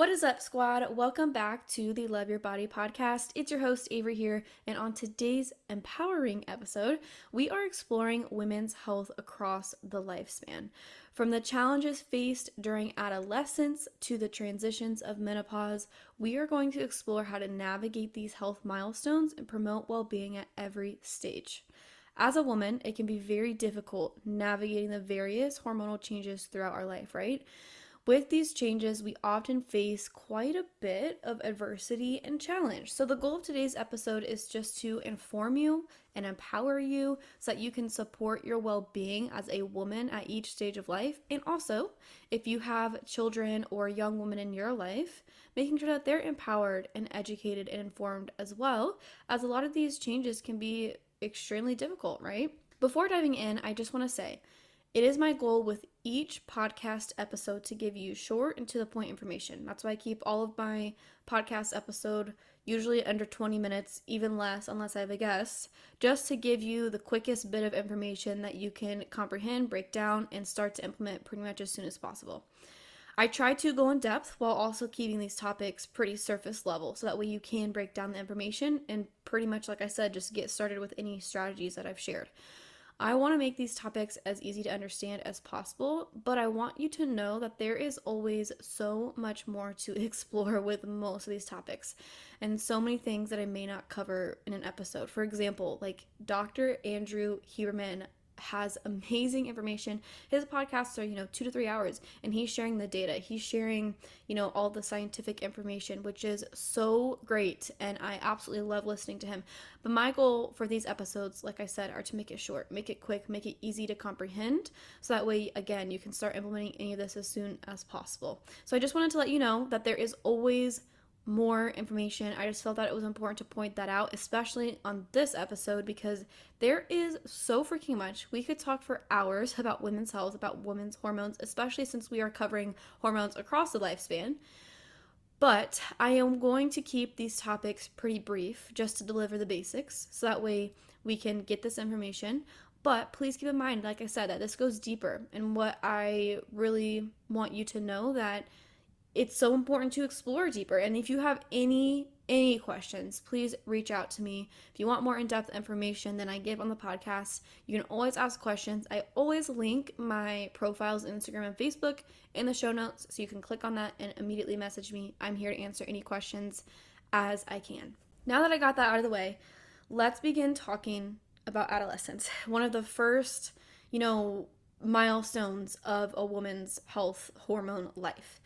What is up, squad? Welcome back to the Love Your Body podcast. It's your host, Avery, here, and on today's empowering episode, we are exploring women's health across the lifespan. From the challenges faced during adolescence to the transitions of menopause, we are going to explore how to navigate these health milestones and promote well being at every stage. As a woman, it can be very difficult navigating the various hormonal changes throughout our life, right? With these changes, we often face quite a bit of adversity and challenge. So, the goal of today's episode is just to inform you and empower you so that you can support your well being as a woman at each stage of life. And also, if you have children or young women in your life, making sure that they're empowered and educated and informed as well, as a lot of these changes can be extremely difficult, right? Before diving in, I just want to say, it is my goal with each podcast episode to give you short and to the point information. That's why I keep all of my podcast episode usually under 20 minutes, even less unless I have a guest, just to give you the quickest bit of information that you can comprehend, break down, and start to implement pretty much as soon as possible. I try to go in depth while also keeping these topics pretty surface level so that way you can break down the information and pretty much, like I said, just get started with any strategies that I've shared. I want to make these topics as easy to understand as possible, but I want you to know that there is always so much more to explore with most of these topics and so many things that I may not cover in an episode. For example, like Dr. Andrew Huberman has amazing information. His podcasts are, you know, two to three hours, and he's sharing the data. He's sharing, you know, all the scientific information, which is so great. And I absolutely love listening to him. But my goal for these episodes, like I said, are to make it short, make it quick, make it easy to comprehend. So that way, again, you can start implementing any of this as soon as possible. So I just wanted to let you know that there is always more information. I just felt that it was important to point that out, especially on this episode, because there is so freaking much. We could talk for hours about women's health, about women's hormones, especially since we are covering hormones across the lifespan. But I am going to keep these topics pretty brief just to deliver the basics so that way we can get this information. But please keep in mind, like I said, that this goes deeper. And what I really want you to know that it's so important to explore deeper. And if you have any any questions, please reach out to me. If you want more in-depth information than I give on the podcast, you can always ask questions. I always link my profiles Instagram and Facebook in the show notes so you can click on that and immediately message me. I'm here to answer any questions as I can. Now that I got that out of the way, let's begin talking about adolescence. One of the first, you know, milestones of a woman's health hormone life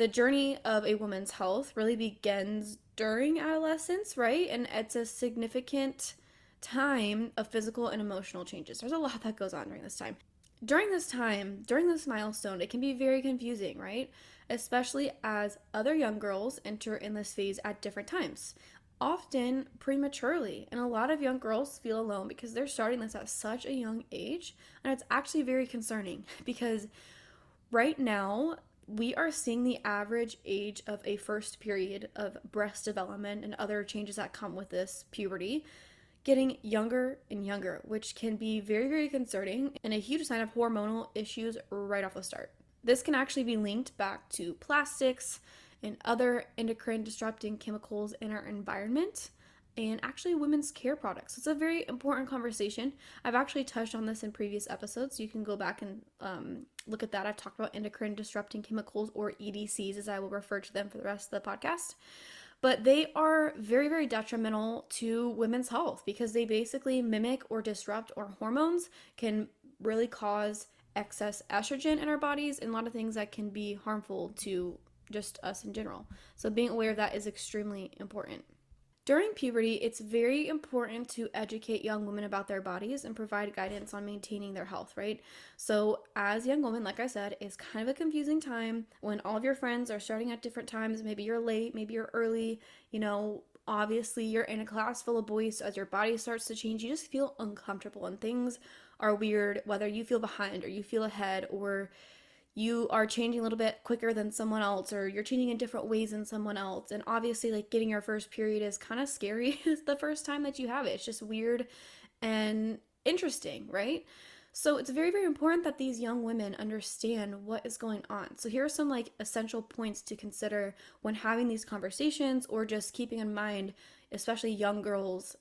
the journey of a woman's health really begins during adolescence, right? And it's a significant time of physical and emotional changes. There's a lot that goes on during this time. During this time, during this milestone, it can be very confusing, right? Especially as other young girls enter in this phase at different times, often prematurely. And a lot of young girls feel alone because they're starting this at such a young age. And it's actually very concerning because right now, we are seeing the average age of a first period of breast development and other changes that come with this puberty getting younger and younger, which can be very, very concerning and a huge sign of hormonal issues right off the start. This can actually be linked back to plastics and other endocrine disrupting chemicals in our environment and actually women's care products. It's a very important conversation. I've actually touched on this in previous episodes. So you can go back and um, look at that. I've talked about endocrine disrupting chemicals or EDCs, as I will refer to them for the rest of the podcast. But they are very, very detrimental to women's health because they basically mimic or disrupt our hormones, can really cause excess estrogen in our bodies, and a lot of things that can be harmful to just us in general. So, being aware of that is extremely important. During puberty, it's very important to educate young women about their bodies and provide guidance on maintaining their health, right? So, as young women, like I said, is kind of a confusing time when all of your friends are starting at different times. Maybe you're late, maybe you're early, you know, obviously you're in a class full of boys so as your body starts to change you just feel uncomfortable and things are weird whether you feel behind or you feel ahead or you are changing a little bit quicker than someone else or you're changing in different ways than someone else. And obviously like getting your first period is kind of scary the first time that you have it. It's just weird and interesting right? So it's very, very important that these young women understand what is going on. So here are some like essential points to consider when having these conversations or just keeping in mind, especially young girls'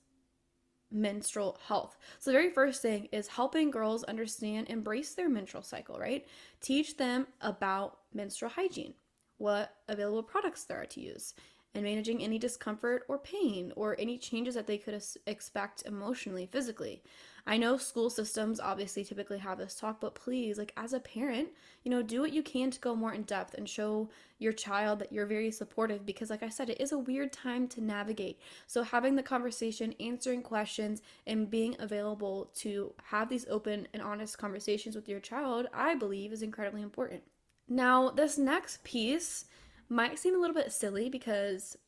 menstrual health. So the very first thing is helping girls understand, embrace their menstrual cycle, right? Teach them about menstrual hygiene, what available products there are to use, and managing any discomfort or pain or any changes that they could expect emotionally, physically. I know school systems obviously typically have this talk, but please, like as a parent, you know, do what you can to go more in depth and show your child that you're very supportive because, like I said, it is a weird time to navigate. So, having the conversation, answering questions, and being available to have these open and honest conversations with your child, I believe is incredibly important. Now, this next piece might seem a little bit silly because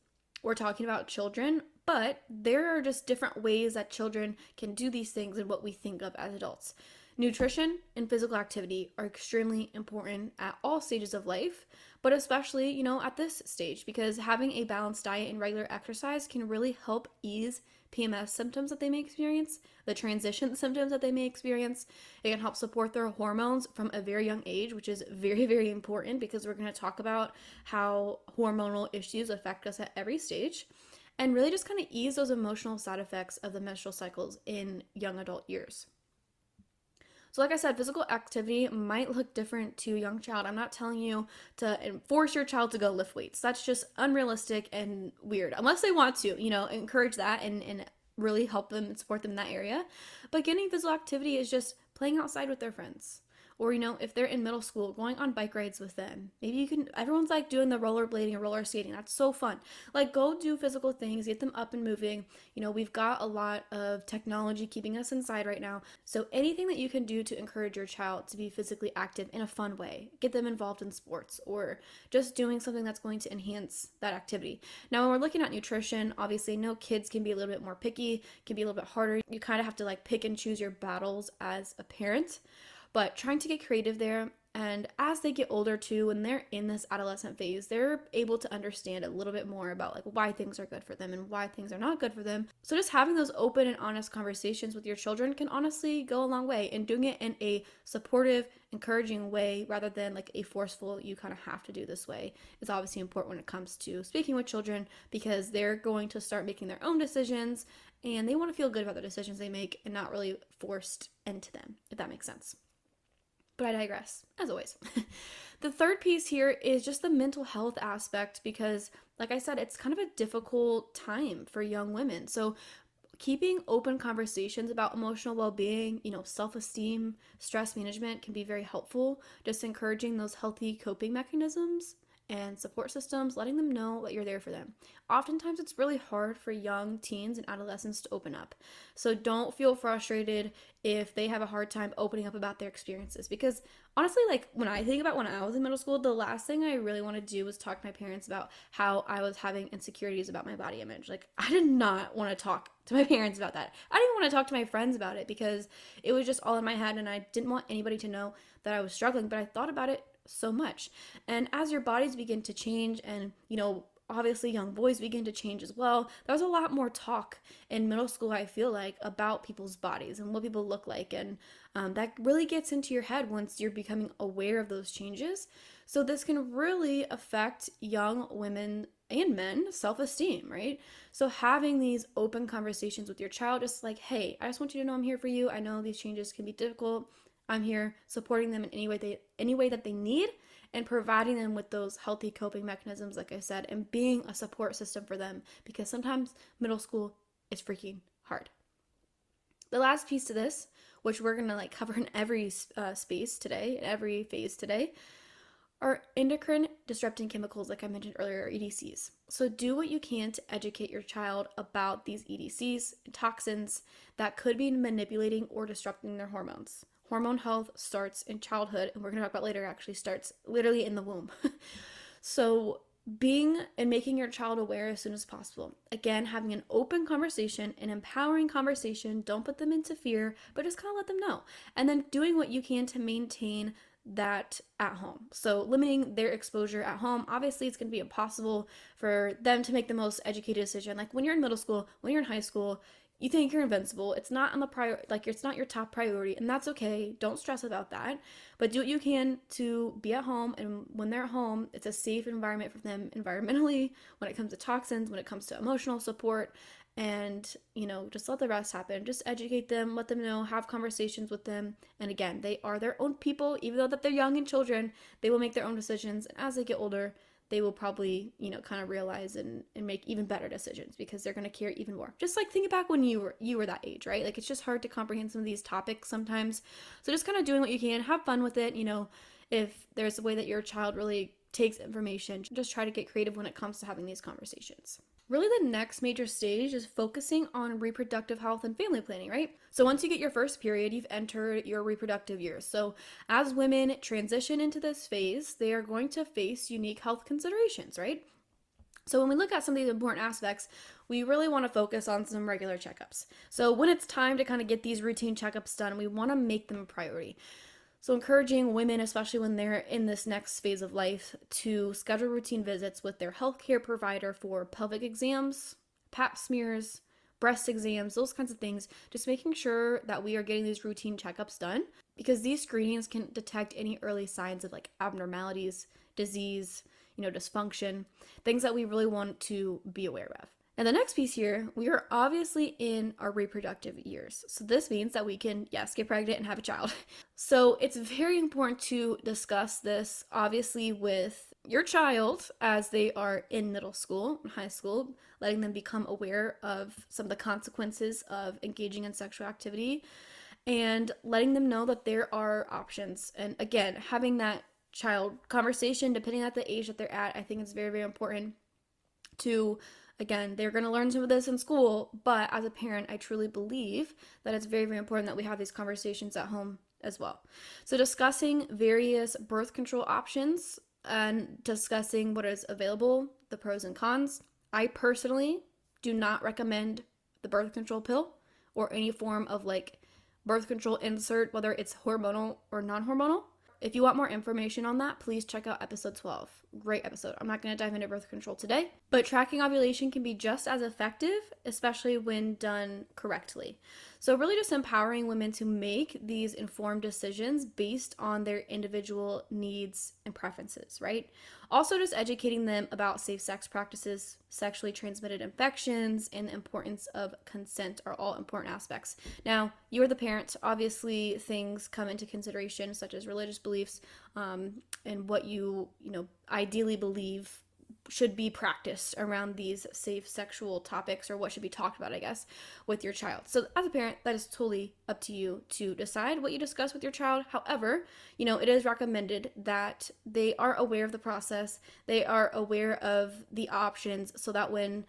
we're talking about children, but there are just different ways that children can do these things and what we think of as adults. Nutrition and physical activity are extremely important at all stages of life, but especially, you know, at this stage because having a balanced diet and regular exercise can really help ease PMS symptoms that they may experience, the transition symptoms that they may experience. It can help support their hormones from a very young age, which is very, very important because we're going to talk about how hormonal issues affect us at every stage and really just kind of ease those emotional side effects of the menstrual cycles in young adult years. So, like I said, physical activity might look different to a young child. I'm not telling you to force your child to go lift weights. That's just unrealistic and weird. Unless they want to, you know, encourage that and, and really help them and support them in that area. But getting physical activity is just playing outside with their friends or you know if they're in middle school going on bike rides with them. Maybe you can everyone's like doing the rollerblading or roller skating. That's so fun. Like go do physical things get them up and moving. You know we've got a lot of technology keeping us inside right now. So anything that you can do to encourage your child to be physically active in a fun way get them involved in sports or just doing something that's going to enhance that activity. Now when we're looking at nutrition obviously no kids can be a little bit more picky can be a little bit harder. You kind of have to like pick and choose your battles as a parent but trying to get creative there. And as they get older too, when they're in this adolescent phase, they're able to understand a little bit more about like why things are good for them and why things are not good for them. So just having those open and honest conversations with your children can honestly go a long way and doing it in a supportive, encouraging way rather than like a forceful you kind of have to do this way is obviously important when it comes to speaking with children because they're going to start making their own decisions and they want to feel good about the decisions they make and not really forced into them, if that makes sense. But I digress, as always. the third piece here is just the mental health aspect because, like I said, it's kind of a difficult time for young women. So, keeping open conversations about emotional well-being you know self-esteem stress management can be very helpful just encouraging those healthy coping mechanisms and support systems, letting them know that you're there for them. Oftentimes, it's really hard for young teens and adolescents to open up. So, don't feel frustrated if they have a hard time opening up about their experiences. Because honestly, like when I think about when I was in middle school, the last thing I really want to do was talk to my parents about how I was having insecurities about my body image. Like, I did not want to talk to my parents about that. I didn't want to talk to my friends about it because it was just all in my head and I didn't want anybody to know that I was struggling. But I thought about it so much. And as your bodies begin to change and, you know, obviously young boys begin to change as well. There was a lot more talk in middle school, I feel like, about people's bodies and what people look like. And um, that really gets into your head once you're becoming aware of those changes. So, this can really affect young women and men self esteem, right? So, having these open conversations with your child, just like, hey, I just want you to know I'm here for you. I know these changes can be difficult. I'm here supporting them in any way they any way that they need and providing them with those healthy coping mechanisms like I said and being a support system for them because sometimes middle school is freaking hard. The last piece to this, which we're going to like cover in every uh, space today, in every phase today, are endocrine disrupting chemicals, like I mentioned earlier, EDCs. So, do what you can to educate your child about these EDCs, toxins that could be manipulating or disrupting their hormones hormone health starts in childhood, and we're going to talk about later, actually starts literally in the womb. so, being and making your child aware as soon as possible. Again, having an open conversation, an empowering conversation. Don't put them into fear, but just kind of let them know. And then doing what you can to maintain that at home. So, limiting their exposure at home. Obviously, it's going to be impossible for them to make the most educated decision. Like when you're in middle school, when you're in high school, you think you're invincible. It's not on the prior like it's not your top priority and that's okay. Don't stress about that. But do what you can to be at home and when they're at home, it's a safe environment for them environmentally when it comes to toxins, when it comes to emotional support and, you know, just let the rest happen. Just educate them, let them know, have conversations with them. And again, they are their own people even though that they're young and children, they will make their own decisions and as they get older, they will probably, you know, kind of realize and, and make even better decisions because they're going to care even more. Just like think back when you were you were that age, right? Like it's just hard to comprehend some of these topics sometimes. So just kind of doing what you can, have fun with it, you know, if there's a way that your child really takes information, just try to get creative when it comes to having these conversations really the next major stage is focusing on reproductive health and family planning, right? So once you get your first period, you've entered your reproductive years. So as women transition into this phase, they are going to face unique health considerations, right? So when we look at some of these important aspects, we really want to focus on some regular checkups. So when it's time to kind of get these routine checkups done, we want to make them a priority. So, encouraging women, especially when they're in this next phase of life, to schedule routine visits with their healthcare provider for pelvic exams, pap smears, breast exams, those kinds of things, just making sure that we are getting these routine checkups done because these screenings can detect any early signs of like abnormalities, disease, you know, dysfunction, things that we really want to be aware of. And the next piece here, we are obviously in our reproductive years. So this means that we can, yes, get pregnant and have a child. So it's very important to discuss this, obviously, with your child as they are in middle school, high school, letting them become aware of some of the consequences of engaging in sexual activity and letting them know that there are options. And again, having that child conversation, depending on the age that they're at, I think it's very, very important to Again, they're going to learn some of this in school, but as a parent, I truly believe that it's very, very important that we have these conversations at home as well. So, discussing various birth control options and discussing what is available, the pros and cons. I personally do not recommend the birth control pill or any form of like birth control insert, whether it's hormonal or non hormonal. If you want more information on that, please check out episode 12. Great episode. I'm not going to dive into birth control today, but tracking ovulation can be just as effective, especially when done correctly. So, really, just empowering women to make these informed decisions based on their individual needs and preferences, right? Also, just educating them about safe sex practices, sexually transmitted infections, and the importance of consent are all important aspects. Now, you are the parent. Obviously, things come into consideration, such as religious beliefs um, and what you, you know, ideally believe should be practiced around these safe sexual topics or what should be talked about, I guess, with your child. So, as a parent, that is totally up to you to decide what you discuss with your child. However, you know, it is recommended that they are aware of the process, they are aware of the options so that when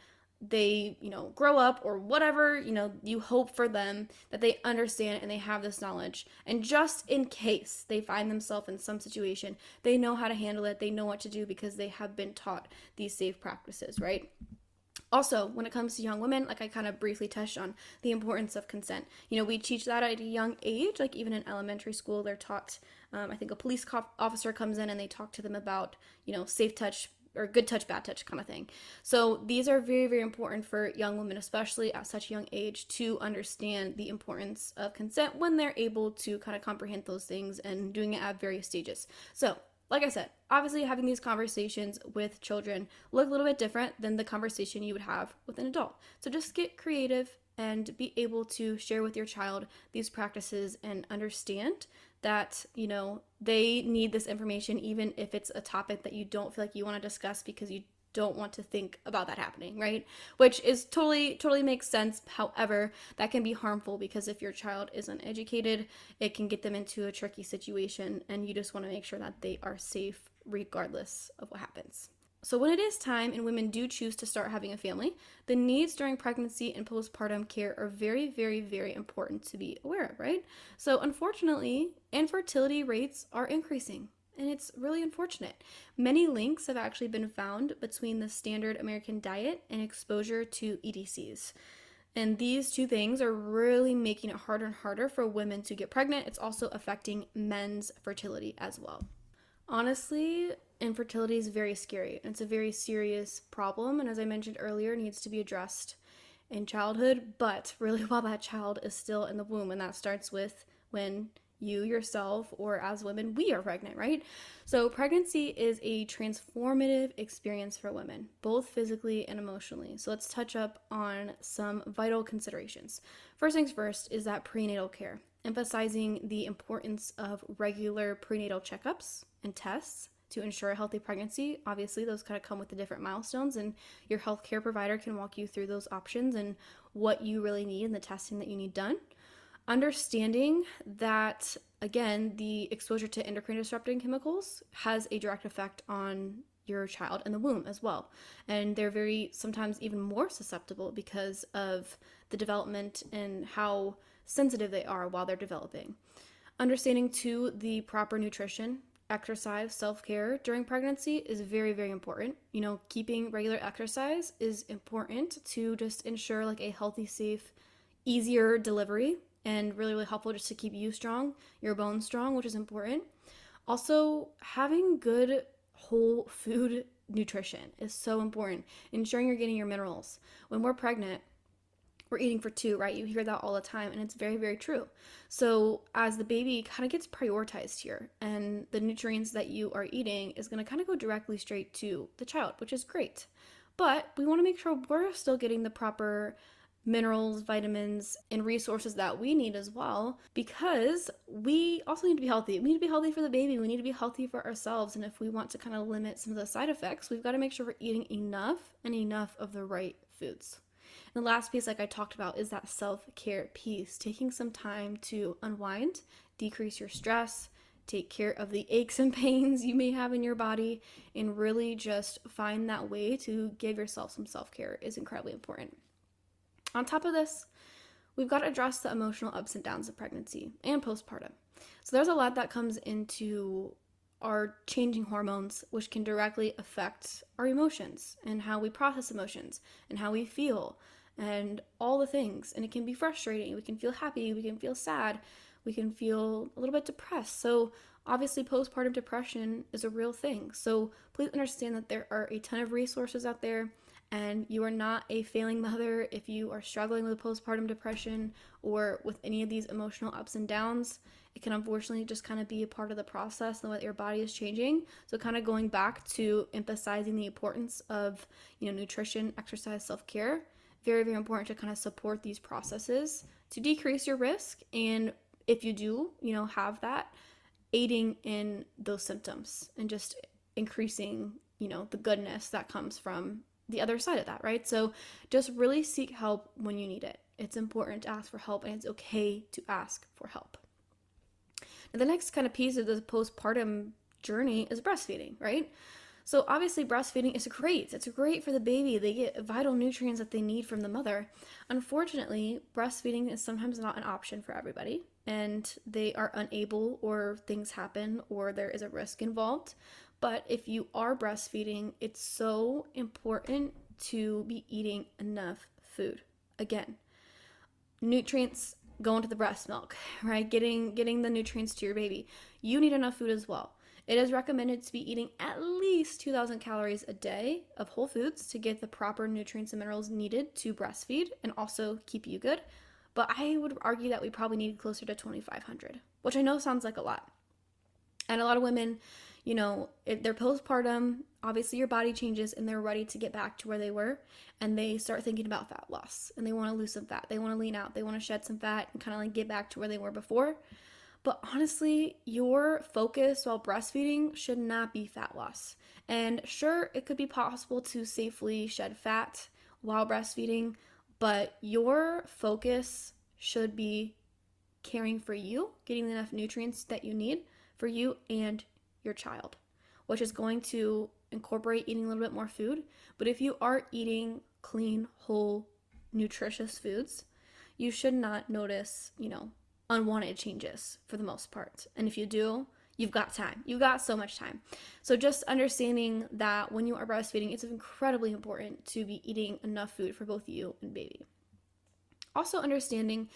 they, you know, grow up or whatever, you know, you hope for them that they understand and they have this knowledge. And just in case they find themselves in some situation, they know how to handle it, they know what to do because they have been taught these safe practices, right? Also, when it comes to young women, like I kind of briefly touched on the importance of consent. You know, we teach that at a young age, like even in elementary school, they're taught. Um, I think a police officer comes in and they talk to them about, you know, safe touch or good touch, bad touch kind of thing. So these are very, very important for young women, especially at such a young age, to understand the importance of consent when they're able to kind of comprehend those things and doing it at various stages. So, like I said, obviously having these conversations with children look a little bit different than the conversation you would have with an adult. So just get creative and be able to share with your child these practices and understand that you know they need this information even if it's a topic that you don't feel like you want to discuss because you don't want to think about that happening right? Which is totally totally makes sense. However that can be harmful because if your child isn't educated it can get them into a tricky situation and you just want to make sure that they are safe regardless of what happens so, when it is time and women do choose to start having a family, the needs during pregnancy and postpartum care are very, very, very important to be aware of, right? So, unfortunately, infertility rates are increasing, and it's really unfortunate. Many links have actually been found between the standard American diet and exposure to EDCs. And these two things are really making it harder and harder for women to get pregnant. It's also affecting men's fertility as well. Honestly, infertility is very scary. It's a very serious problem, and as I mentioned earlier, needs to be addressed. in childhood, but really while that child is still in the womb. And that starts with when you yourself or as women we are pregnant right so pregnancy is a transformative experience for women both physically and emotionally so let's touch up on some vital considerations first things first is that prenatal care emphasizing the importance of regular prenatal checkups and tests to ensure a healthy pregnancy. Obviously, those kind of come with the different milestones, and your healthcare provider can walk you through those options and what you really need and the testing that you need done. Understanding that, again, the exposure to endocrine disrupting chemicals has a direct effect on your child in the womb as well. And they're very, sometimes even more susceptible because of the development and how sensitive they are while they're developing. Understanding, too, the proper nutrition exercise, self care during pregnancy is very, very important. You know, keeping regular exercise is important to just ensure like a healthy, safe, easier delivery and really, really helpful just to keep you strong, your bones strong, which is important. Also, having good whole food nutrition is so important. Ensuring you're getting your minerals. When we're pregnant, we're eating for two, right? You hear that all the time, and it's very, very true. So, as the baby kind of gets prioritized here, and the nutrients that you are eating is going to kind of go directly straight to the child, which is great. But we want to make sure we're still getting the proper minerals, vitamins, and resources that we need as well because we also need to be healthy. We need to be healthy for the baby. We need to be healthy for ourselves. And if we want to kind of limit some of the side effects, we've got to make sure we're eating enough and enough of the right foods. And the last piece, like I talked about, is that self care piece, taking some time to unwind, decrease your stress, take care of the aches and pains you may have in your body, and really just find that way to give yourself some self care is incredibly important. On top of this, we've got to address the emotional ups and downs of pregnancy and postpartum. So there's a lot that comes into our changing hormones, which can directly affect our emotions and how we process emotions and how we feel and all the things. And it can be frustrating. We can feel happy, we can feel sad, we can feel a little bit depressed. So, obviously, postpartum depression is a real thing. So, please understand that there are a ton of resources out there. And you are not a failing mother if you are struggling with postpartum depression or with any of these emotional ups and downs. It can unfortunately just kind of be a part of the process and way your body is changing. So, kind of going back to emphasizing the importance of you know nutrition, exercise, self care very, very important to kind of support these processes to decrease your risk. And if you do, you know, have that, aiding in those symptoms and just increasing, you know, the goodness that comes from the other side of that, right? So just really seek help when you need it. It's important to ask for help and it's okay to ask for help. Now, the next kind of piece of the postpartum journey is breastfeeding, right? So obviously breastfeeding is great. It's great for the baby. They get vital nutrients that they need from the mother. Unfortunately, breastfeeding is sometimes not an option for everybody and they are unable or things happen or there is a risk involved. But if you are breastfeeding, it's so important to be eating enough food. Again, nutrients go into the breast milk, right? Getting getting the nutrients to your baby. You need enough food as well. It is recommended to be eating at least 2,000 calories a day of whole foods to get the proper nutrients and minerals needed to breastfeed and also keep you good. But I would argue that we probably need closer to 2,500, which I know sounds like a lot. And a lot of women, you know, if they're postpartum, obviously your body changes and they're ready to get back to where they were and they start thinking about fat loss and they want to lose some fat. They want to lean out, they want to shed some fat and kind of like get back to where they were before. But honestly, your focus while breastfeeding should not be fat loss. And sure, it could be possible to safely shed fat while breastfeeding, but your focus should be caring for you, getting enough nutrients that you need for you and your child, which is going to incorporate eating a little bit more food. But if you are eating clean, whole, nutritious foods, you should not notice, you know, unwanted changes for the most part. And if you do, you've got time. You've got so much time. So just understanding that when you are breastfeeding, it's incredibly important to be eating enough food for both you and baby. Also understanding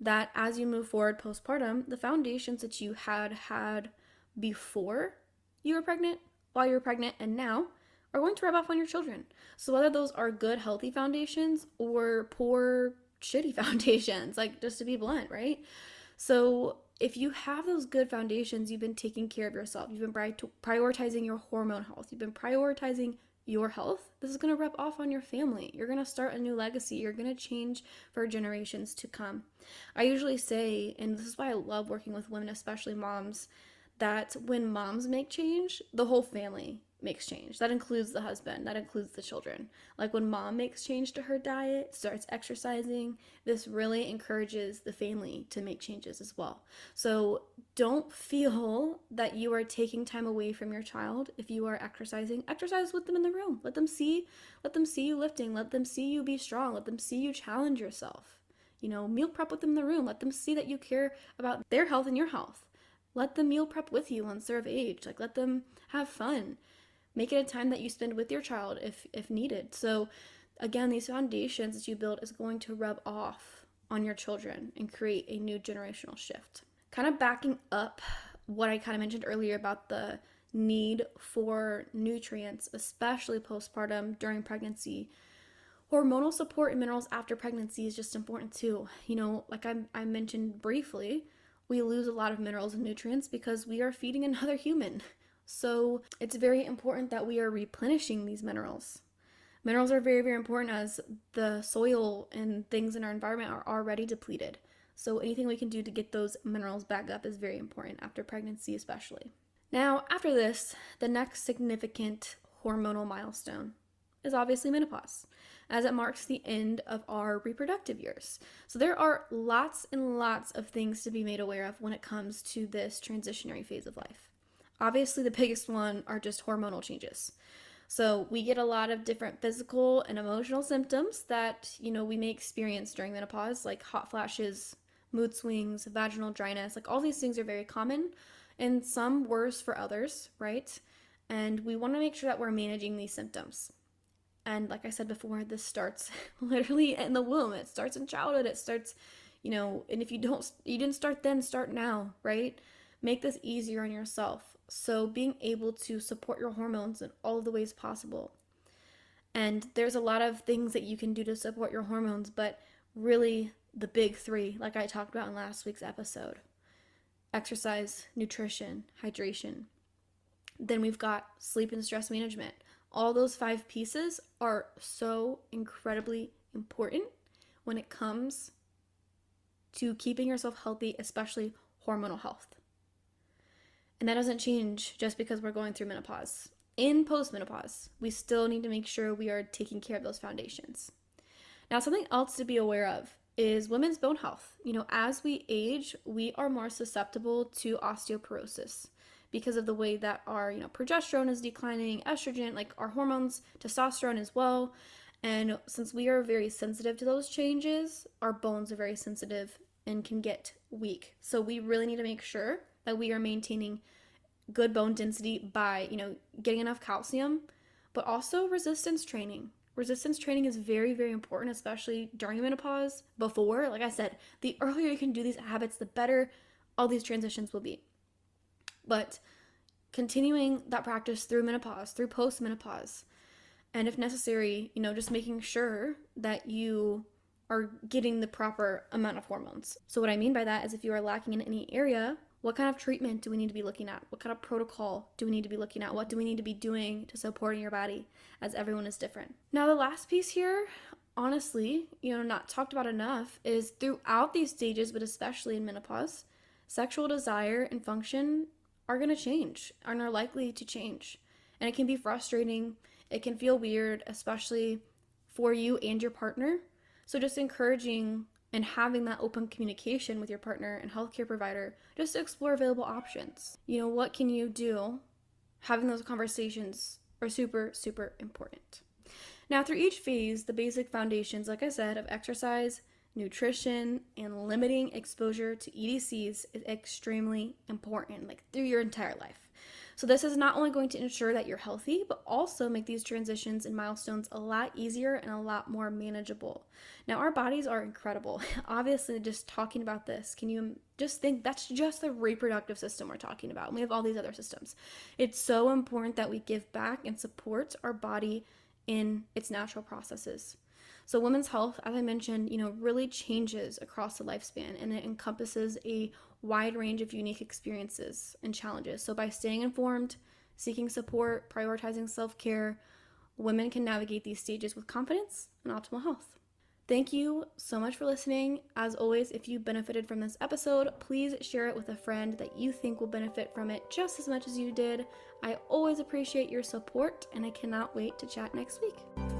that as you move forward postpartum, the foundations that you had had before you were pregnant, while you were pregnant, and now are going to rub off on your children. So whether those are good, healthy foundations or poor, shitty foundations, like just to be blunt, right? So if you have those good foundations, you've been taking care of yourself, you've been prioritizing your hormone health, you've been prioritizing your health, this is going to rub off on your family. You're going to start a new legacy. You're going to change for generations to come. I usually say, and this is why I love working with women, especially moms, that when moms make change, the whole family makes change. That includes the husband, that includes the children. Like when mom makes change to her diet, starts exercising, this really encourages the family to make changes as well. So don't feel that you are taking time away from your child if you are exercising. Exercise with them in the room. Let them see, let them see you lifting, let them see you be strong, let them see you challenge yourself. You know, meal prep with them in the room. Let them see that you care about their health and your health. Let them meal prep with you once they're of age. Like let them have fun. Make it a time that you spend with your child if if needed. So again these foundations that you build is going to rub off on your children and create a new generational shift. Kind of backing up what i kind of mentioned earlier about the need for nutrients especially postpartum during pregnancy. Hormonal support and minerals after pregnancy is just important too. You know like i, I mentioned briefly we lose a lot of minerals and nutrients because we are feeding another human so it's very important that we are replenishing these minerals. Minerals are very, very important as the soil and things in our environment are already depleted. So anything we can do to get those minerals back up is very important after pregnancy, especially. Now, after this, the next significant hormonal milestone is obviously menopause, as it marks the end of our reproductive years. So, there are lots and lots of things to be made aware of when it comes to this transitionary phase of life. Obviously, the biggest one are just hormonal changes. So, we get a lot of different physical and emotional symptoms that, you know, we may experience during menopause, like hot flashes, mood swings, vaginal dryness. Like all these things are very common and some worse for others, right? And we want to make sure that we're managing these symptoms. And like I said before, this starts literally in the womb. It starts in childhood. It starts, you know, and if you don't you didn't start then, start now, right? Make this easier on yourself. So, being able to support your hormones in all the ways possible. And there's a lot of things that you can do to support your hormones, but really the big three, like I talked about in last week's episode exercise, nutrition, hydration. Then we've got sleep and stress management. All those five pieces are so incredibly important when it comes to keeping yourself healthy, especially hormonal health. And that doesn't change just because we're going through menopause. In postmenopause, we still need to make sure we are taking care of those foundations. Now, something else to be aware of is women's bone health. You know, as we age, we are more susceptible to osteoporosis because of the way that our, you know, progesterone is declining, estrogen, like our hormones, testosterone as well. And since we are very sensitive to those changes, our bones are very sensitive and can get weak. So we really need to make sure that we are maintaining good bone density by, you know, getting enough calcium, but also resistance training. Resistance training is very, very important, especially during menopause. Before, like I said, the earlier you can do these habits, the better all these transitions will be. But continuing that practice through menopause, through postmenopause, and if necessary, you know, just making sure that you are getting the proper amount of hormones. So, what I mean by that is if you are lacking in any area, what kind of treatment do we need to be looking at? What kind of protocol do we need to be looking at? What do we need to be doing to supporting your body as everyone is different? Now, the last piece here, honestly, you know, not talked about enough is throughout these stages, but especially in menopause, sexual desire and function are going to change and are likely to change. And it can be frustrating. It can feel weird, especially for you and your partner. So, just encouraging and having that open communication with your partner and healthcare provider just to explore available options. You know, what can you do? Having those conversations are super, super important. Now, through each phase, the basic foundations, like I said, of exercise, nutrition, and limiting exposure to EDCs is extremely important, like through your entire life. So, this is not only going to ensure that you're healthy, but also make these transitions and milestones a lot easier and a lot more manageable. Now, our bodies are incredible. Obviously, just talking about this, can you just think that's just the reproductive system we're talking about? We have all these other systems. It's so important that we give back and support our body in its natural processes. So women's health, as I mentioned, you know, really changes across the lifespan and it encompasses a wide range of unique experiences and challenges. So by staying informed, seeking support, prioritizing self-care, women can navigate these stages with confidence and optimal health. Thank you so much for listening. As always, if you benefited from this episode, please share it with a friend that you think will benefit from it just as much as you did. I always appreciate your support, and I cannot wait to chat next week.